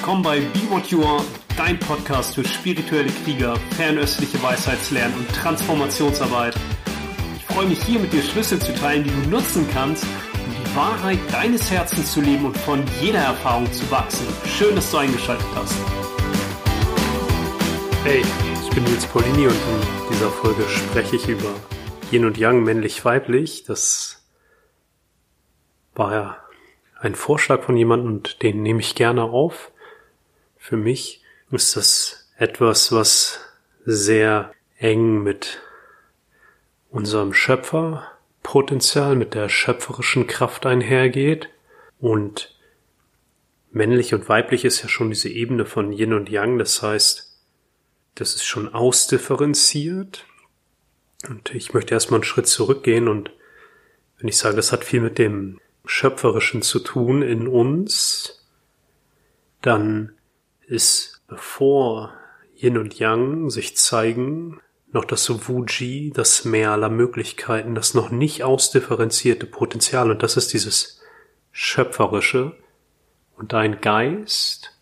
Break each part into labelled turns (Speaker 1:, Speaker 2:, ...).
Speaker 1: willkommen bei Be What You Are, dein Podcast für spirituelle Krieger, fernöstliche Weisheitslernen und Transformationsarbeit. Ich freue mich hier mit dir Schlüssel zu teilen, die du nutzen kannst, um die Wahrheit deines Herzens zu leben und von jeder Erfahrung zu wachsen. Schön, dass du eingeschaltet hast.
Speaker 2: Hey, ich bin Nils Paulini und in dieser Folge spreche ich über Yin und Yang, männlich-weiblich. Das war ja ein Vorschlag von jemandem und den nehme ich gerne auf. Für mich ist das etwas, was sehr eng mit unserem Schöpferpotenzial, mit der schöpferischen Kraft einhergeht. Und männlich und weiblich ist ja schon diese Ebene von Yin und Yang. Das heißt, das ist schon ausdifferenziert. Und ich möchte erstmal einen Schritt zurückgehen und wenn ich sage, das hat viel mit dem Schöpferischen zu tun in uns, dann ist bevor Yin und Yang sich zeigen, noch das Wuji, das Meer aller Möglichkeiten, das noch nicht ausdifferenzierte Potenzial und das ist dieses Schöpferische und dein Geist,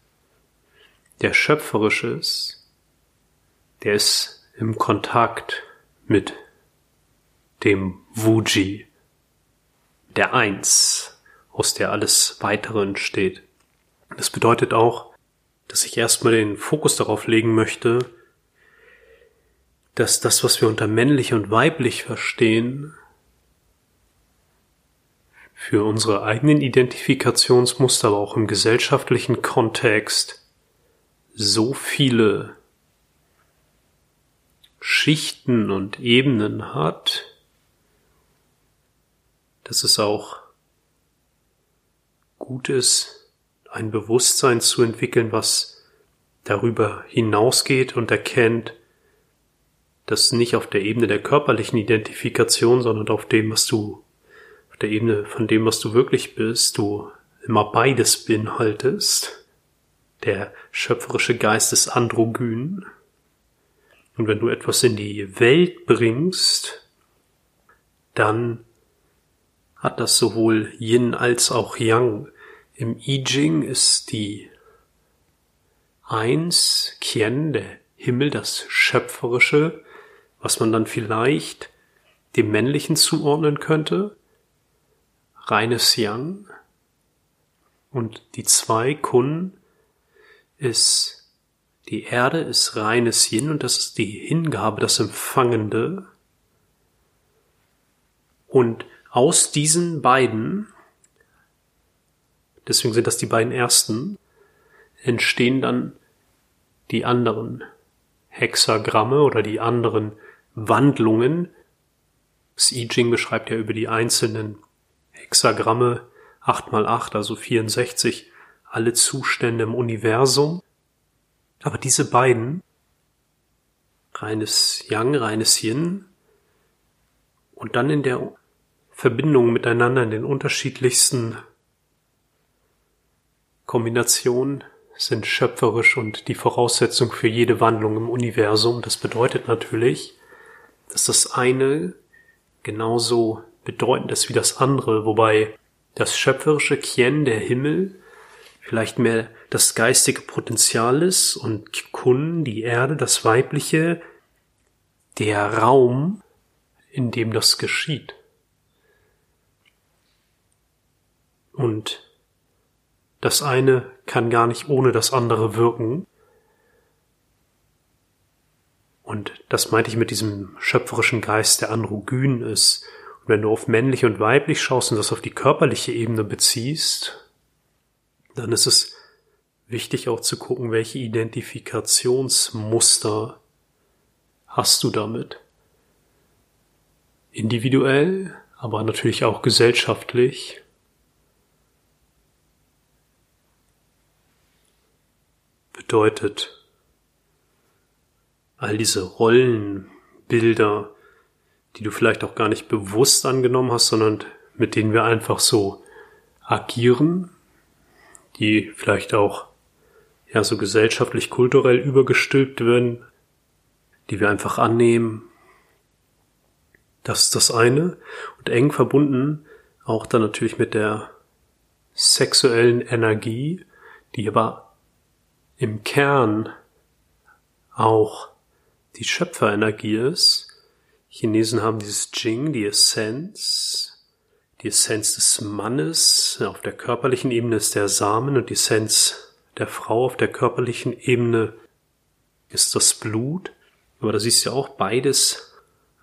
Speaker 2: der schöpferisch ist, der ist im Kontakt mit dem Wuji, der Eins, aus der alles weitere entsteht. Das bedeutet auch, dass ich erstmal den Fokus darauf legen möchte, dass das, was wir unter männlich und weiblich verstehen, für unsere eigenen Identifikationsmuster, aber auch im gesellschaftlichen Kontext so viele Schichten und Ebenen hat, dass es auch gut ist, ein Bewusstsein zu entwickeln, was darüber hinausgeht und erkennt, dass nicht auf der Ebene der körperlichen Identifikation, sondern auf dem, was du, auf der Ebene von dem, was du wirklich bist, du immer beides beinhaltest. Der schöpferische Geist ist androgyn. Und wenn du etwas in die Welt bringst, dann hat das sowohl Yin als auch Yang. Im I Ching ist die Eins, Qian, der Himmel, das Schöpferische, was man dann vielleicht dem Männlichen zuordnen könnte. Reines Yang. Und die zwei Kun ist die Erde ist reines Yin und das ist die Hingabe, das Empfangende. Und aus diesen beiden, deswegen sind das die beiden ersten, entstehen dann die anderen Hexagramme oder die anderen Wandlungen. Das I Ching beschreibt ja über die einzelnen Hexagramme 8 mal 8, also 64, alle Zustände im Universum. Aber diese beiden, reines Yang, reines Yin, und dann in der Verbindungen miteinander in den unterschiedlichsten Kombinationen sind schöpferisch und die Voraussetzung für jede Wandlung im Universum. Das bedeutet natürlich, dass das eine genauso bedeutend ist wie das andere, wobei das schöpferische Kien, der Himmel, vielleicht mehr das geistige Potenzial ist und Kun, die Erde, das weibliche, der Raum, in dem das geschieht. Und das eine kann gar nicht ohne das andere wirken. Und das meinte ich mit diesem schöpferischen Geist, der androgyn ist. Und wenn du auf männlich und weiblich schaust und das auf die körperliche Ebene beziehst, dann ist es wichtig auch zu gucken, welche Identifikationsmuster hast du damit. Individuell, aber natürlich auch gesellschaftlich. Bedeutet. All diese Rollenbilder, die du vielleicht auch gar nicht bewusst angenommen hast, sondern mit denen wir einfach so agieren, die vielleicht auch ja so gesellschaftlich kulturell übergestülpt werden, die wir einfach annehmen. Das ist das eine und eng verbunden auch dann natürlich mit der sexuellen Energie, die aber im Kern auch die Schöpferenergie ist. Chinesen haben dieses Jing, die Essenz, die Essenz des Mannes. Auf der körperlichen Ebene ist der Samen und die Essenz der Frau auf der körperlichen Ebene ist das Blut. Aber da siehst du ja auch beides,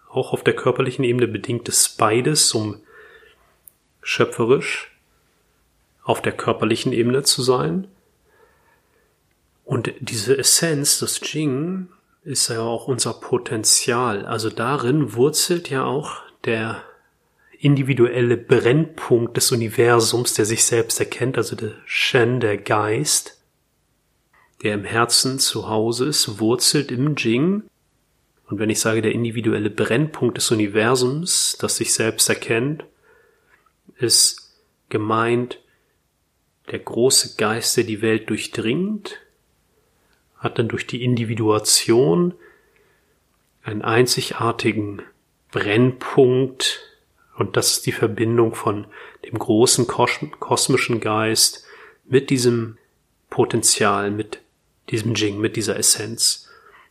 Speaker 2: auch auf der körperlichen Ebene bedingt es beides, um schöpferisch auf der körperlichen Ebene zu sein. Und diese Essenz, das Jing, ist ja auch unser Potenzial. Also darin wurzelt ja auch der individuelle Brennpunkt des Universums, der sich selbst erkennt, also der Shen, der Geist, der im Herzen zu Hause ist, wurzelt im Jing. Und wenn ich sage, der individuelle Brennpunkt des Universums, das sich selbst erkennt, ist gemeint der große Geist, der die Welt durchdringt, hat dann durch die Individuation einen einzigartigen Brennpunkt und das ist die Verbindung von dem großen kosmischen Geist mit diesem Potenzial, mit diesem Jing, mit dieser Essenz.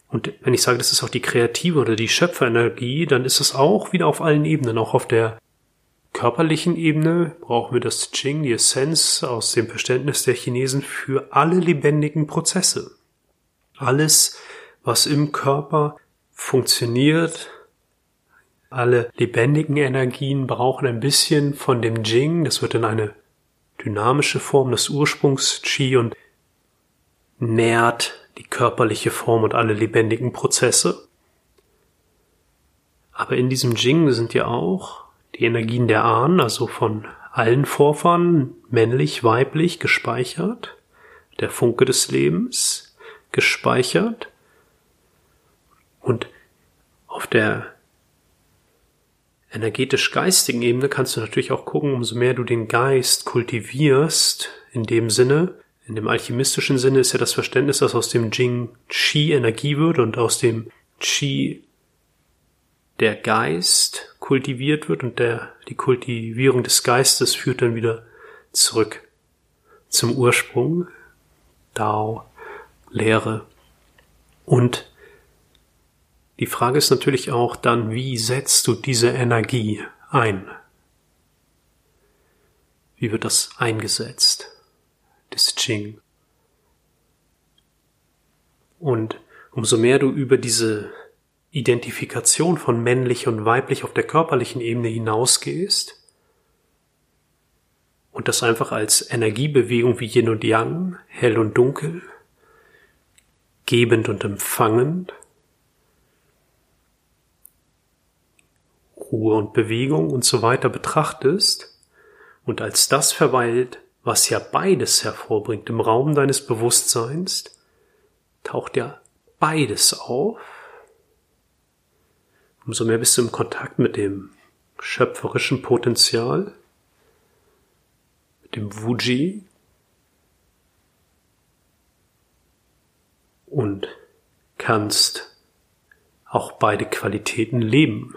Speaker 2: Und wenn ich sage, das ist auch die kreative oder die Schöpferenergie, dann ist es auch wieder auf allen Ebenen, auch auf der körperlichen Ebene brauchen wir das Jing, die Essenz aus dem Verständnis der Chinesen für alle lebendigen Prozesse. Alles, was im Körper funktioniert, alle lebendigen Energien brauchen ein bisschen von dem Jing. Das wird in eine dynamische Form des Ursprungs Qi und nährt die körperliche Form und alle lebendigen Prozesse. Aber in diesem Jing sind ja auch die Energien der Ahnen, also von allen Vorfahren, männlich, weiblich, gespeichert, der Funke des Lebens, gespeichert und auf der energetisch-geistigen Ebene kannst du natürlich auch gucken, umso mehr du den Geist kultivierst, in dem Sinne, in dem alchemistischen Sinne ist ja das Verständnis, dass aus dem Jing Qi Energie wird und aus dem Qi der Geist kultiviert wird und der, die Kultivierung des Geistes führt dann wieder zurück zum Ursprung, Dao. Lehre. Und die Frage ist natürlich auch dann, wie setzt du diese Energie ein? Wie wird das eingesetzt? Das Qing. Und umso mehr du über diese Identifikation von männlich und weiblich auf der körperlichen Ebene hinausgehst und das einfach als Energiebewegung wie Yin und Yang, hell und dunkel, gebend und empfangend, Ruhe und Bewegung und so weiter betrachtest und als das verweilt, was ja beides hervorbringt im Raum deines Bewusstseins, taucht ja beides auf. Umso mehr bist du im Kontakt mit dem schöpferischen Potenzial, mit dem Wuji, und kannst auch beide Qualitäten leben.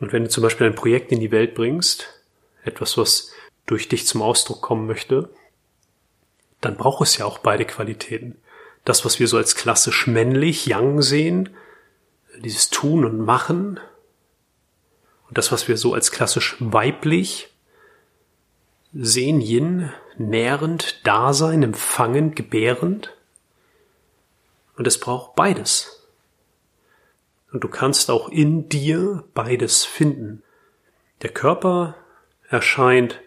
Speaker 2: Und wenn du zum Beispiel ein Projekt in die Welt bringst, etwas, was durch dich zum Ausdruck kommen möchte, dann braucht es ja auch beide Qualitäten. Das, was wir so als klassisch männlich, Yang sehen, dieses Tun und Machen, und das, was wir so als klassisch weiblich sehen, Yin, nährend, Dasein, empfangend, gebärend. Und es braucht beides. Und du kannst auch in dir beides finden. Der Körper erscheint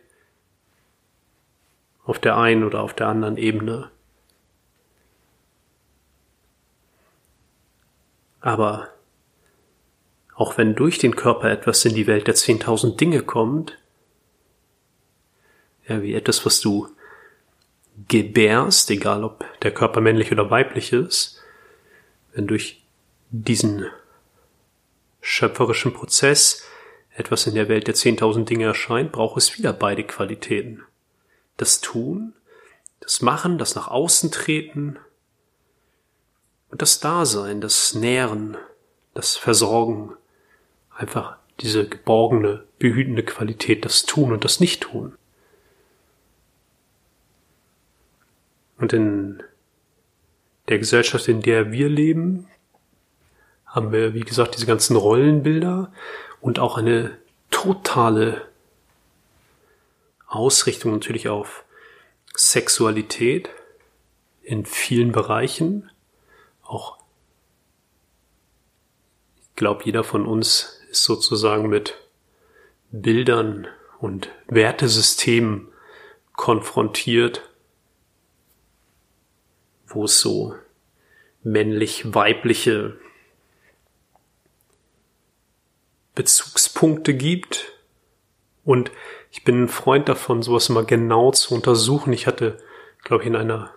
Speaker 2: auf der einen oder auf der anderen Ebene. Aber auch wenn durch den Körper etwas in die Welt der zehntausend Dinge kommt, ja, wie etwas, was du gebärst, egal ob der Körper männlich oder weiblich ist, wenn durch diesen schöpferischen Prozess etwas in der Welt der 10.000 Dinge erscheint, braucht es wieder beide Qualitäten. Das Tun, das Machen, das nach außen treten und das Dasein, das Nähren, das Versorgen, einfach diese geborgene, behütende Qualität, das Tun und das Nicht-Tun. Und in der Gesellschaft, in der wir leben, haben wir, wie gesagt, diese ganzen Rollenbilder und auch eine totale Ausrichtung natürlich auf Sexualität in vielen Bereichen. Auch, ich glaube, jeder von uns ist sozusagen mit Bildern und Wertesystemen konfrontiert, wo es so männlich-weibliche Bezugspunkte gibt. Und ich bin ein Freund davon, sowas mal genau zu untersuchen. Ich hatte, glaube ich, in einer,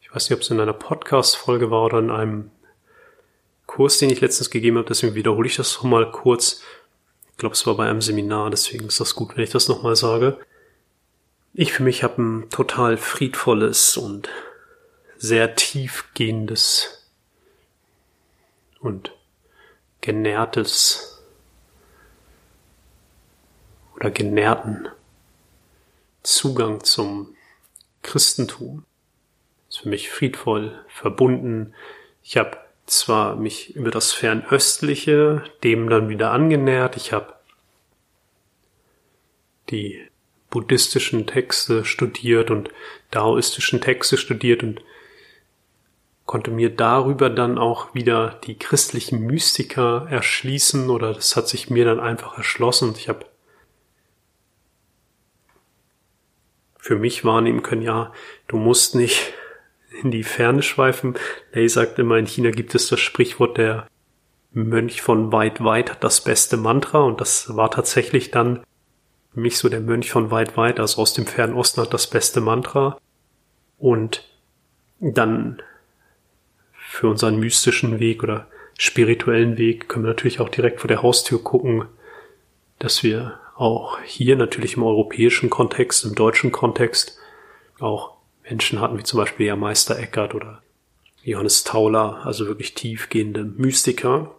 Speaker 2: ich weiß nicht, ob es in einer Podcast-Folge war oder in einem Kurs, den ich letztens gegeben habe, deswegen wiederhole ich das nochmal kurz. Ich glaube, es war bei einem Seminar, deswegen ist das gut, wenn ich das nochmal sage. Ich für mich habe ein total friedvolles und sehr tiefgehendes und genährtes oder genährten Zugang zum Christentum. ist für mich friedvoll verbunden. Ich habe zwar mich über das Fernöstliche dem dann wieder angenähert. Ich habe die buddhistischen Texte studiert und daoistischen Texte studiert und konnte mir darüber dann auch wieder die christlichen Mystiker erschließen oder das hat sich mir dann einfach erschlossen. Ich habe für mich wahrnehmen können, ja, du musst nicht in die Ferne schweifen. Lei sagt immer, in China gibt es das Sprichwort, der Mönch von weit weit hat das beste Mantra. Und das war tatsächlich dann für mich so der Mönch von weit weit, also aus dem fernen Osten hat das beste Mantra. Und dann für unseren mystischen Weg oder spirituellen Weg können wir natürlich auch direkt vor der Haustür gucken, dass wir auch hier natürlich im europäischen Kontext, im deutschen Kontext auch Menschen hatten, wie zum Beispiel ja Meister Eckert oder Johannes Tauler, also wirklich tiefgehende Mystiker.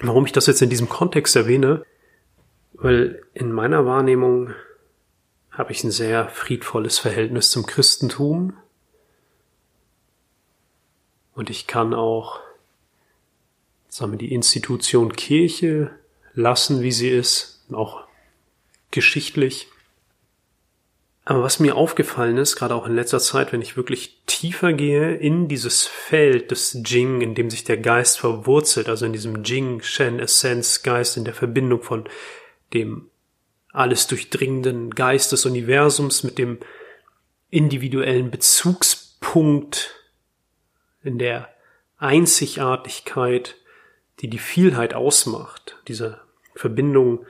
Speaker 2: Warum ich das jetzt in diesem Kontext erwähne, weil in meiner Wahrnehmung habe ich ein sehr friedvolles Verhältnis zum Christentum und ich kann auch, sagen wir, die Institution Kirche lassen, wie sie ist, auch geschichtlich. Aber was mir aufgefallen ist, gerade auch in letzter Zeit, wenn ich wirklich tiefer gehe in dieses Feld des Jing, in dem sich der Geist verwurzelt, also in diesem Jing, Shen, Essenz, Geist, in der Verbindung von dem alles durchdringenden Geist des Universums mit dem individuellen Bezugspunkt in der Einzigartigkeit, die die Vielheit ausmacht, diese Verbindung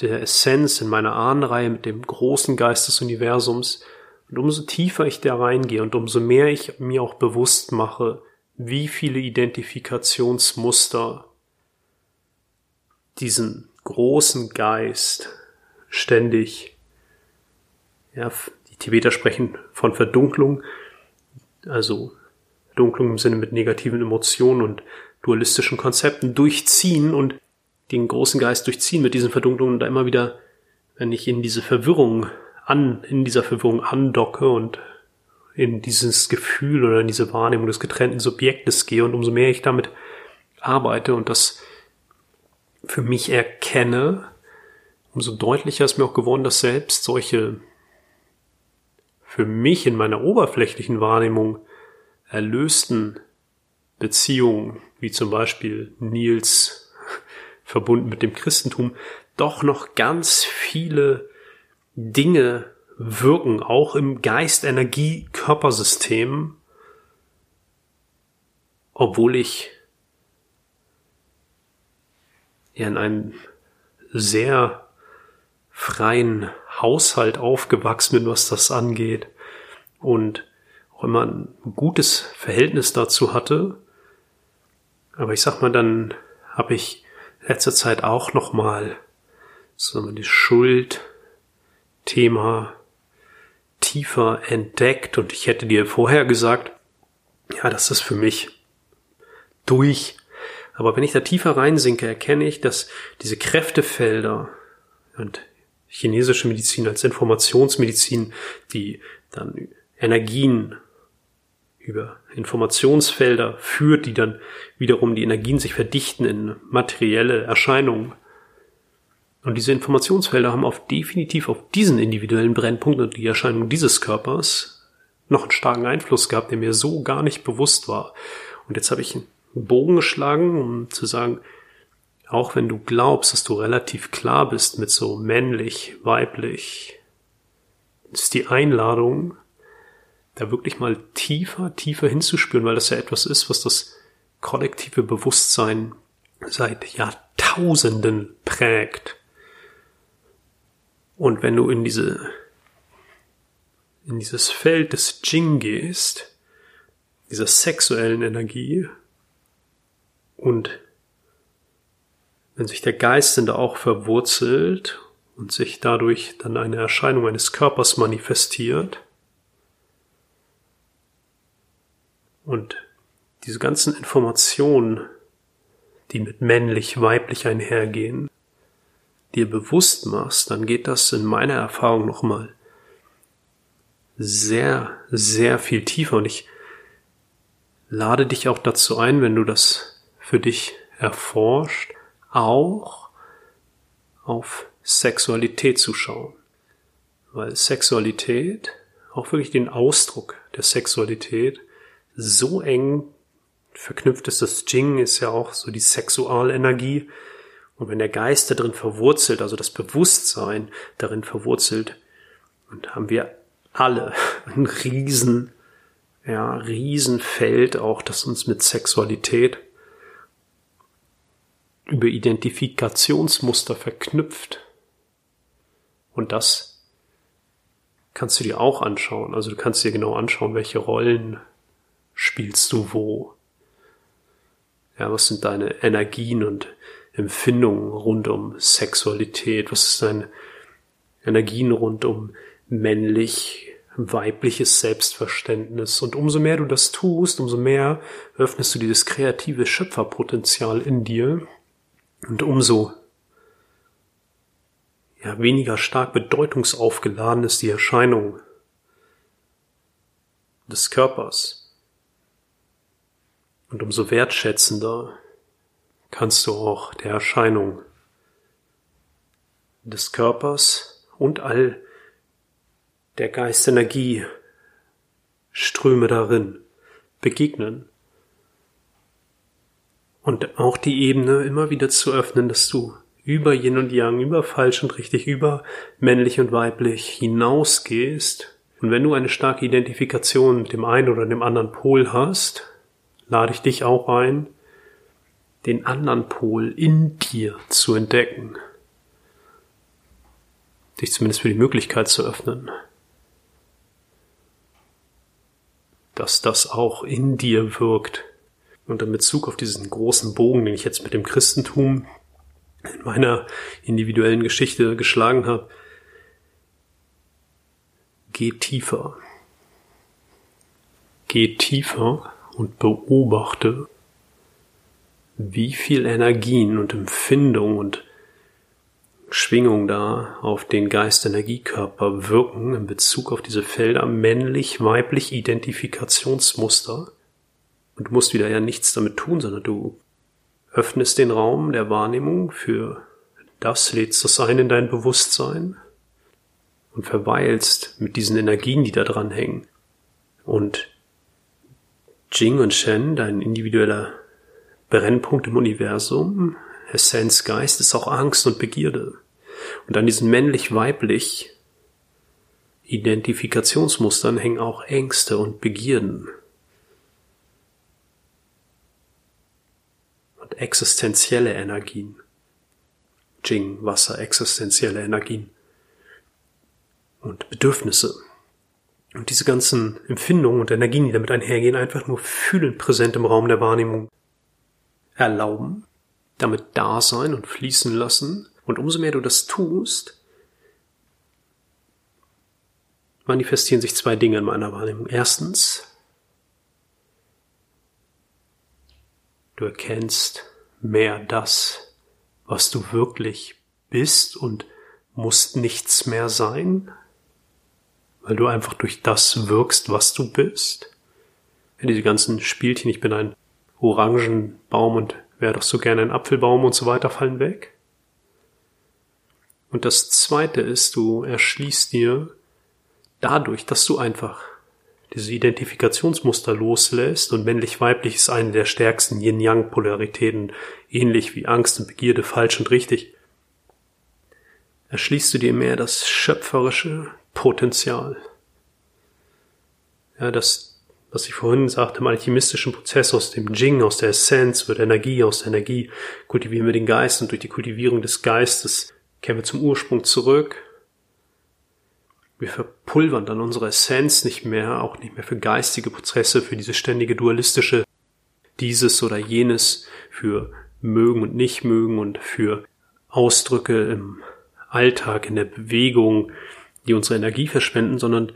Speaker 2: der Essenz in meiner Ahnenreihe mit dem großen Geist des Universums. Und umso tiefer ich da reingehe und umso mehr ich mir auch bewusst mache, wie viele Identifikationsmuster diesen großen Geist ständig, ja, die Tibeter sprechen von Verdunklung, also Verdunklung im Sinne mit negativen Emotionen und dualistischen Konzepten durchziehen und den großen Geist durchziehen mit diesen Verdunklungen und da immer wieder, wenn ich in diese Verwirrung an, in dieser Verwirrung andocke und in dieses Gefühl oder in diese Wahrnehmung des getrennten Subjektes gehe und umso mehr ich damit arbeite und das für mich erkenne, umso deutlicher ist mir auch geworden, dass selbst solche für mich in meiner oberflächlichen Wahrnehmung erlösten Beziehungen, wie zum Beispiel Nils verbunden mit dem Christentum, doch noch ganz viele Dinge wirken, auch im Geist-Energie-Körpersystem, obwohl ich in einem sehr freien Haushalt aufgewachsen bin, was das angeht. Und auch immer ein gutes Verhältnis dazu hatte. Aber ich sag mal, dann habe ich letzter Zeit auch nochmal so die Schuldthema tiefer entdeckt und ich hätte dir vorher gesagt, ja, das ist für mich durch. Aber wenn ich da tiefer reinsinke, erkenne ich, dass diese Kräftefelder und chinesische Medizin als Informationsmedizin, die dann Energien über Informationsfelder führt, die dann wiederum die Energien sich verdichten in materielle Erscheinungen. Und diese Informationsfelder haben auf definitiv auf diesen individuellen Brennpunkt und die Erscheinung dieses Körpers noch einen starken Einfluss gehabt, der mir so gar nicht bewusst war. Und jetzt habe ich einen Bogen geschlagen, um zu sagen, auch wenn du glaubst, dass du relativ klar bist mit so männlich, weiblich, ist die Einladung, da wirklich mal tiefer, tiefer hinzuspüren, weil das ja etwas ist, was das kollektive Bewusstsein seit Jahrtausenden prägt. Und wenn du in diese, in dieses Feld des Jing gehst, dieser sexuellen Energie, und wenn sich der Geist in da auch verwurzelt und sich dadurch dann eine Erscheinung eines Körpers manifestiert, und diese ganzen Informationen, die mit männlich, weiblich einhergehen, dir bewusst machst, dann geht das in meiner Erfahrung nochmal sehr, sehr viel tiefer. Und ich lade dich auch dazu ein, wenn du das für dich erforscht, auch auf Sexualität zu schauen. Weil Sexualität, auch wirklich den Ausdruck der Sexualität, so eng verknüpft ist. Das Jing ist ja auch so die Sexualenergie. Und wenn der Geist da drin verwurzelt, also das Bewusstsein darin verwurzelt, und haben wir alle ein riesen, ja, Riesenfeld auch, das uns mit Sexualität über Identifikationsmuster verknüpft. Und das kannst du dir auch anschauen. Also du kannst dir genau anschauen, welche Rollen spielst du wo. Ja, was sind deine Energien und Empfindungen rund um Sexualität? Was ist deine Energien rund um männlich, weibliches Selbstverständnis? Und umso mehr du das tust, umso mehr öffnest du dieses kreative Schöpferpotenzial in dir und umso ja, weniger stark bedeutungsaufgeladen ist die Erscheinung des Körpers. Und umso wertschätzender kannst du auch der Erscheinung des Körpers und all der Geistenergie Ströme darin begegnen. Und auch die Ebene immer wieder zu öffnen, dass du über Yin und Yang, über falsch und richtig, über männlich und weiblich hinausgehst. Und wenn du eine starke Identifikation mit dem einen oder dem anderen Pol hast, lade ich dich auch ein, den anderen Pol in dir zu entdecken. Dich zumindest für die Möglichkeit zu öffnen. Dass das auch in dir wirkt. Und in Bezug auf diesen großen Bogen, den ich jetzt mit dem Christentum in meiner individuellen Geschichte geschlagen habe, geh tiefer. Geh tiefer und beobachte, wie viel Energien und Empfindung und Schwingung da auf den Geist-Energiekörper wirken in Bezug auf diese Felder männlich-weiblich Identifikationsmuster. Und du musst wieder ja nichts damit tun, sondern du öffnest den Raum der Wahrnehmung für das, lädst das ein in dein Bewusstsein und verweilst mit diesen Energien, die da dran hängen. Und Jing und Shen, dein individueller Brennpunkt im Universum, Essenz, Geist, ist auch Angst und Begierde. Und an diesen männlich-weiblich Identifikationsmustern hängen auch Ängste und Begierden. Und existenzielle Energien. Jing, Wasser, existenzielle Energien. Und Bedürfnisse. Und diese ganzen Empfindungen und Energien, die damit einhergehen, einfach nur fühlend präsent im Raum der Wahrnehmung erlauben, damit da sein und fließen lassen. Und umso mehr du das tust, manifestieren sich zwei Dinge in meiner Wahrnehmung. Erstens, du erkennst mehr das, was du wirklich bist und musst nichts mehr sein, weil du einfach durch das wirkst, was du bist. Ja, diese ganzen Spielchen, ich bin ein Orangenbaum und wäre doch so gerne ein Apfelbaum und so weiter, fallen weg. Und das zweite ist, du erschließt dir dadurch, dass du einfach diese Identifikationsmuster loslässt und männlich-weiblich ist eine der stärksten Yin-Yang-Polaritäten, ähnlich wie Angst und Begierde, falsch und richtig, erschließt du dir mehr das schöpferische Potenzial. Ja, das, was ich vorhin sagte, im alchemistischen Prozess aus dem Jing, aus der Essenz wird Energie, aus der Energie kultivieren wir den Geist und durch die Kultivierung des Geistes kehren wir zum Ursprung zurück. Wir verpulvern dann unsere Essenz nicht mehr, auch nicht mehr für geistige Prozesse, für diese ständige dualistische dieses oder jenes, für mögen und nicht mögen und für Ausdrücke im Alltag, in der Bewegung, die unsere Energie verschwenden, sondern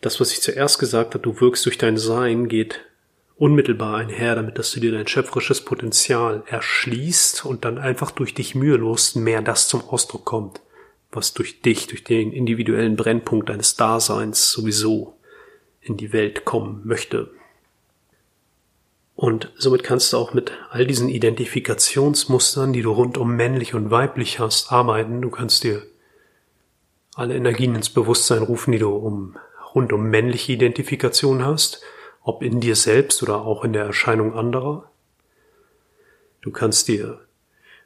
Speaker 2: das, was ich zuerst gesagt habe, du wirkst durch dein Sein, geht unmittelbar einher damit, dass du dir dein schöpferisches Potenzial erschließt und dann einfach durch dich mühelos mehr das zum Ausdruck kommt, was durch dich, durch den individuellen Brennpunkt deines Daseins sowieso in die Welt kommen möchte. Und somit kannst du auch mit all diesen Identifikationsmustern, die du rund um männlich und weiblich hast, arbeiten. Du kannst dir alle Energien ins Bewusstsein rufen, die du um, rund um männliche Identifikation hast, ob in dir selbst oder auch in der Erscheinung anderer. Du kannst dir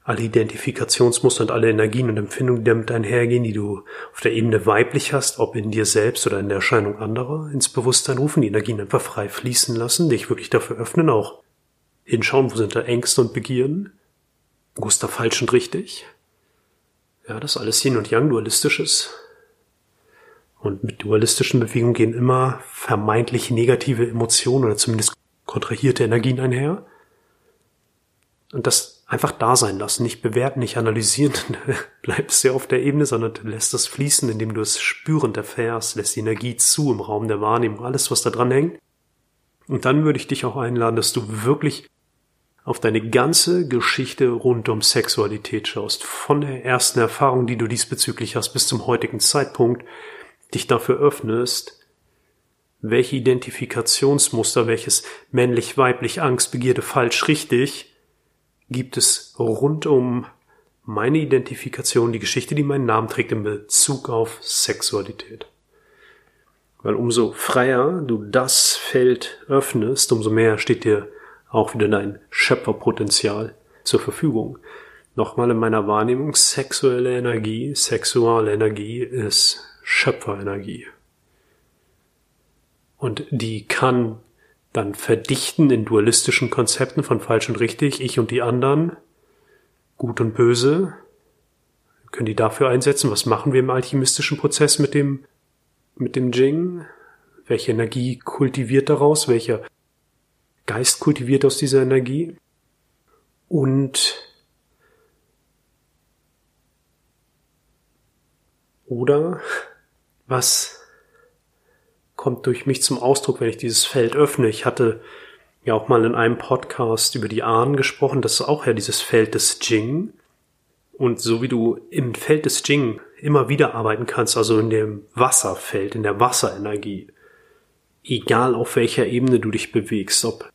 Speaker 2: alle Identifikationsmuster und alle Energien und Empfindungen, die damit einhergehen, die du auf der Ebene weiblich hast, ob in dir selbst oder in der Erscheinung anderer, ins Bewusstsein rufen, die Energien einfach frei fließen lassen, dich wirklich dafür öffnen, auch hinschauen, wo sind da Ängste und Begierden, wo ist da falsch und richtig. Ja, das alles Yin und Yang dualistisches. Und mit dualistischen Bewegungen gehen immer vermeintlich negative Emotionen oder zumindest kontrahierte Energien einher. Und das einfach da sein lassen, nicht bewerten, nicht analysieren, bleibst du ja auf der Ebene, sondern lässt es fließen, indem du es spürend erfährst, lässt die Energie zu im Raum der Wahrnehmung, alles, was da dran hängt. Und dann würde ich dich auch einladen, dass du wirklich auf deine ganze Geschichte rund um Sexualität schaust, von der ersten Erfahrung, die du diesbezüglich hast, bis zum heutigen Zeitpunkt, dich dafür öffnest, welche Identifikationsmuster, welches männlich, weiblich, Angst, Begierde, falsch, richtig, gibt es rund um meine Identifikation, die Geschichte, die meinen Namen trägt in Bezug auf Sexualität. Weil umso freier du das Feld öffnest, umso mehr steht dir auch wieder dein Schöpferpotenzial zur Verfügung. Nochmal in meiner Wahrnehmung, sexuelle Energie, sexuelle Energie ist Schöpferenergie. Und die kann dann verdichten in dualistischen Konzepten von falsch und richtig, ich und die anderen, gut und böse, können die dafür einsetzen. Was machen wir im alchemistischen Prozess mit dem, mit dem Jing? Welche Energie kultiviert daraus? Welcher Geist kultiviert aus dieser Energie? Und oder was kommt durch mich zum Ausdruck, wenn ich dieses Feld öffne. Ich hatte ja auch mal in einem Podcast über die Ahnen gesprochen. Das ist auch ja dieses Feld des Jing. Und so wie du im Feld des Jing immer wieder arbeiten kannst, also in dem Wasserfeld, in der Wasserenergie, egal auf welcher Ebene du dich bewegst, ob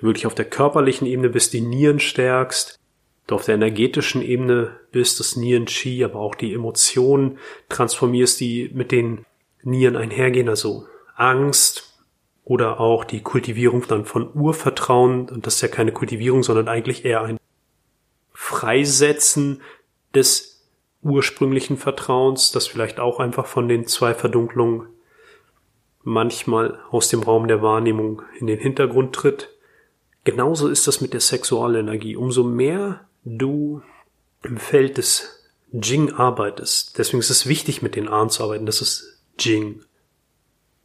Speaker 2: wirklich auf der körperlichen Ebene bist, die Nieren stärkst, du auf der energetischen Ebene bist, das Nieren Chi, aber auch die Emotionen transformierst, die mit den Nieren einhergehen, also Angst oder auch die Kultivierung dann von Urvertrauen. Und das ist ja keine Kultivierung, sondern eigentlich eher ein Freisetzen des ursprünglichen Vertrauens, das vielleicht auch einfach von den zwei Verdunklungen manchmal aus dem Raum der Wahrnehmung in den Hintergrund tritt. Genauso ist das mit der Sexualenergie. Umso mehr du im Feld des Jing arbeitest, deswegen ist es wichtig, mit den Ahnen zu arbeiten, das ist Jing.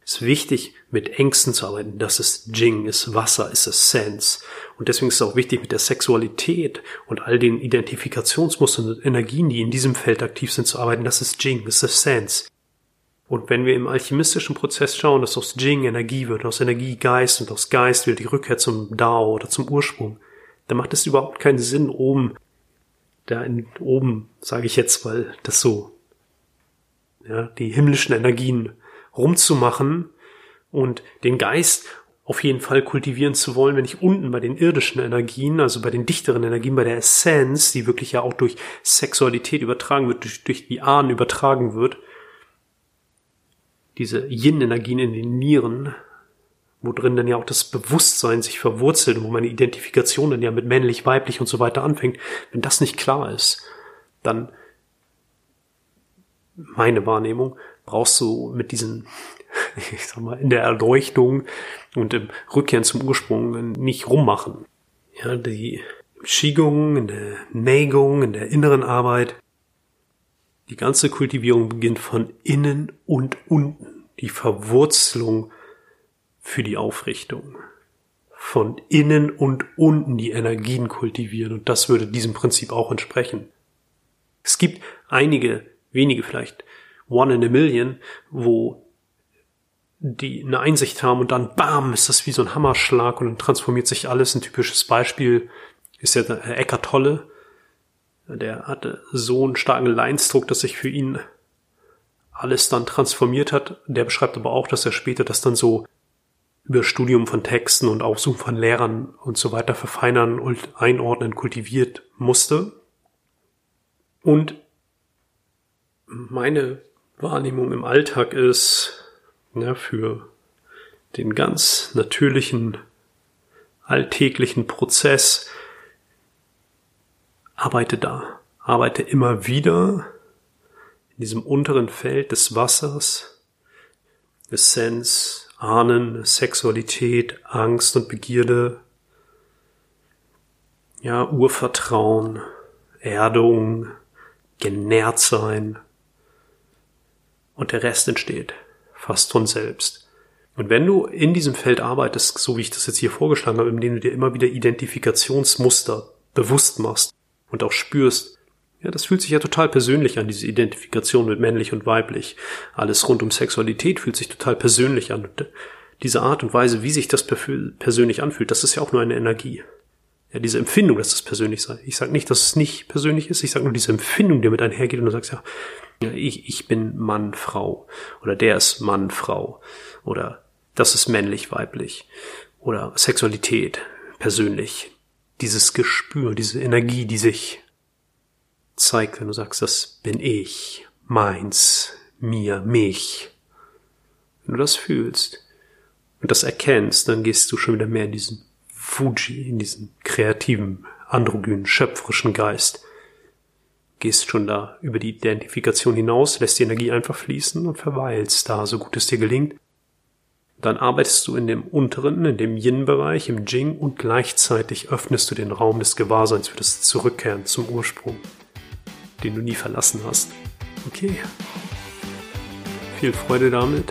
Speaker 2: Es ist wichtig, mit Ängsten zu arbeiten. Das ist Jing, ist Wasser, ist Essenz. Und deswegen ist es auch wichtig, mit der Sexualität und all den Identifikationsmustern und Energien, die in diesem Feld aktiv sind, zu arbeiten. Das ist Jing, das ist Essenz. Und wenn wir im alchemistischen Prozess schauen, dass aus Jing Energie wird, aus Energie Geist und aus Geist wieder die Rückkehr zum Dao oder zum Ursprung, dann macht es überhaupt keinen Sinn, oben, da in, oben, sage ich jetzt, weil das so ja, die himmlischen Energien rumzumachen und den Geist auf jeden Fall kultivieren zu wollen, wenn ich unten bei den irdischen Energien, also bei den dichteren Energien, bei der Essenz, die wirklich ja auch durch Sexualität übertragen wird, durch, durch die Ahnen übertragen wird, diese Yin-Energien in den Nieren, wo drin dann ja auch das Bewusstsein sich verwurzelt und wo meine Identifikation dann ja mit männlich, weiblich und so weiter anfängt, wenn das nicht klar ist, dann meine Wahrnehmung, brauchst du mit diesen ich sag mal, in der Erleuchtung und im Rückkehren zum Ursprung nicht rummachen. Ja, die Schigung, in der Neigung, in der inneren Arbeit. Die ganze Kultivierung beginnt von innen und unten. Die Verwurzelung für die Aufrichtung. Von innen und unten die Energien kultivieren. Und das würde diesem Prinzip auch entsprechen. Es gibt einige, wenige vielleicht, one in a million, wo die eine Einsicht haben und dann bam, ist das wie so ein Hammerschlag und dann transformiert sich alles. Ein typisches Beispiel ist ja der Eckart Tolle. Der hatte so einen starken Leinsdruck, dass sich für ihn alles dann transformiert hat. Der beschreibt aber auch, dass er später das dann so über Studium von Texten und Aufsuchen von Lehrern und so weiter verfeinern und einordnen, kultiviert musste. Und meine Wahrnehmung im Alltag ist, ja, für den ganz natürlichen, alltäglichen Prozess. Arbeite da. Arbeite immer wieder in diesem unteren Feld des Wassers, Essenz, Ahnen, Sexualität, Angst und Begierde, ja, Urvertrauen, Erdung, genährt sein und der Rest entsteht fast von selbst. Und wenn du in diesem Feld arbeitest, so wie ich das jetzt hier vorgeschlagen habe, indem du dir immer wieder Identifikationsmuster bewusst machst und auch spürst, ja, das fühlt sich ja total persönlich an, diese Identifikation mit männlich und weiblich. Alles rund um Sexualität fühlt sich total persönlich an. Und diese Art und Weise, wie sich das persönlich anfühlt, das ist ja auch nur eine Energie. Ja, diese Empfindung, dass es persönlich sei. Ich sage nicht, dass es nicht persönlich ist, ich sage nur diese Empfindung, die mit einhergeht und du sagst, ja, ich, ich bin Mann, Frau. Oder der ist Mann, Frau. Oder das ist männlich, weiblich. Oder Sexualität, persönlich. Dieses Gespür, diese Energie, die sich zeigt, wenn du sagst, das bin ich, meins, mir, mich. Wenn du das fühlst und das erkennst, dann gehst du schon wieder mehr in diesen Fuji, in diesen kreativen, androgynen, schöpferischen Geist gehst schon da über die Identifikation hinaus, lässt die Energie einfach fließen und verweilst da, so gut es dir gelingt. Dann arbeitest du in dem unteren, in dem Yin-Bereich, im Jing und gleichzeitig öffnest du den Raum des Gewahrseins für das Zurückkehren zum Ursprung, den du nie verlassen hast. Okay. Viel Freude damit.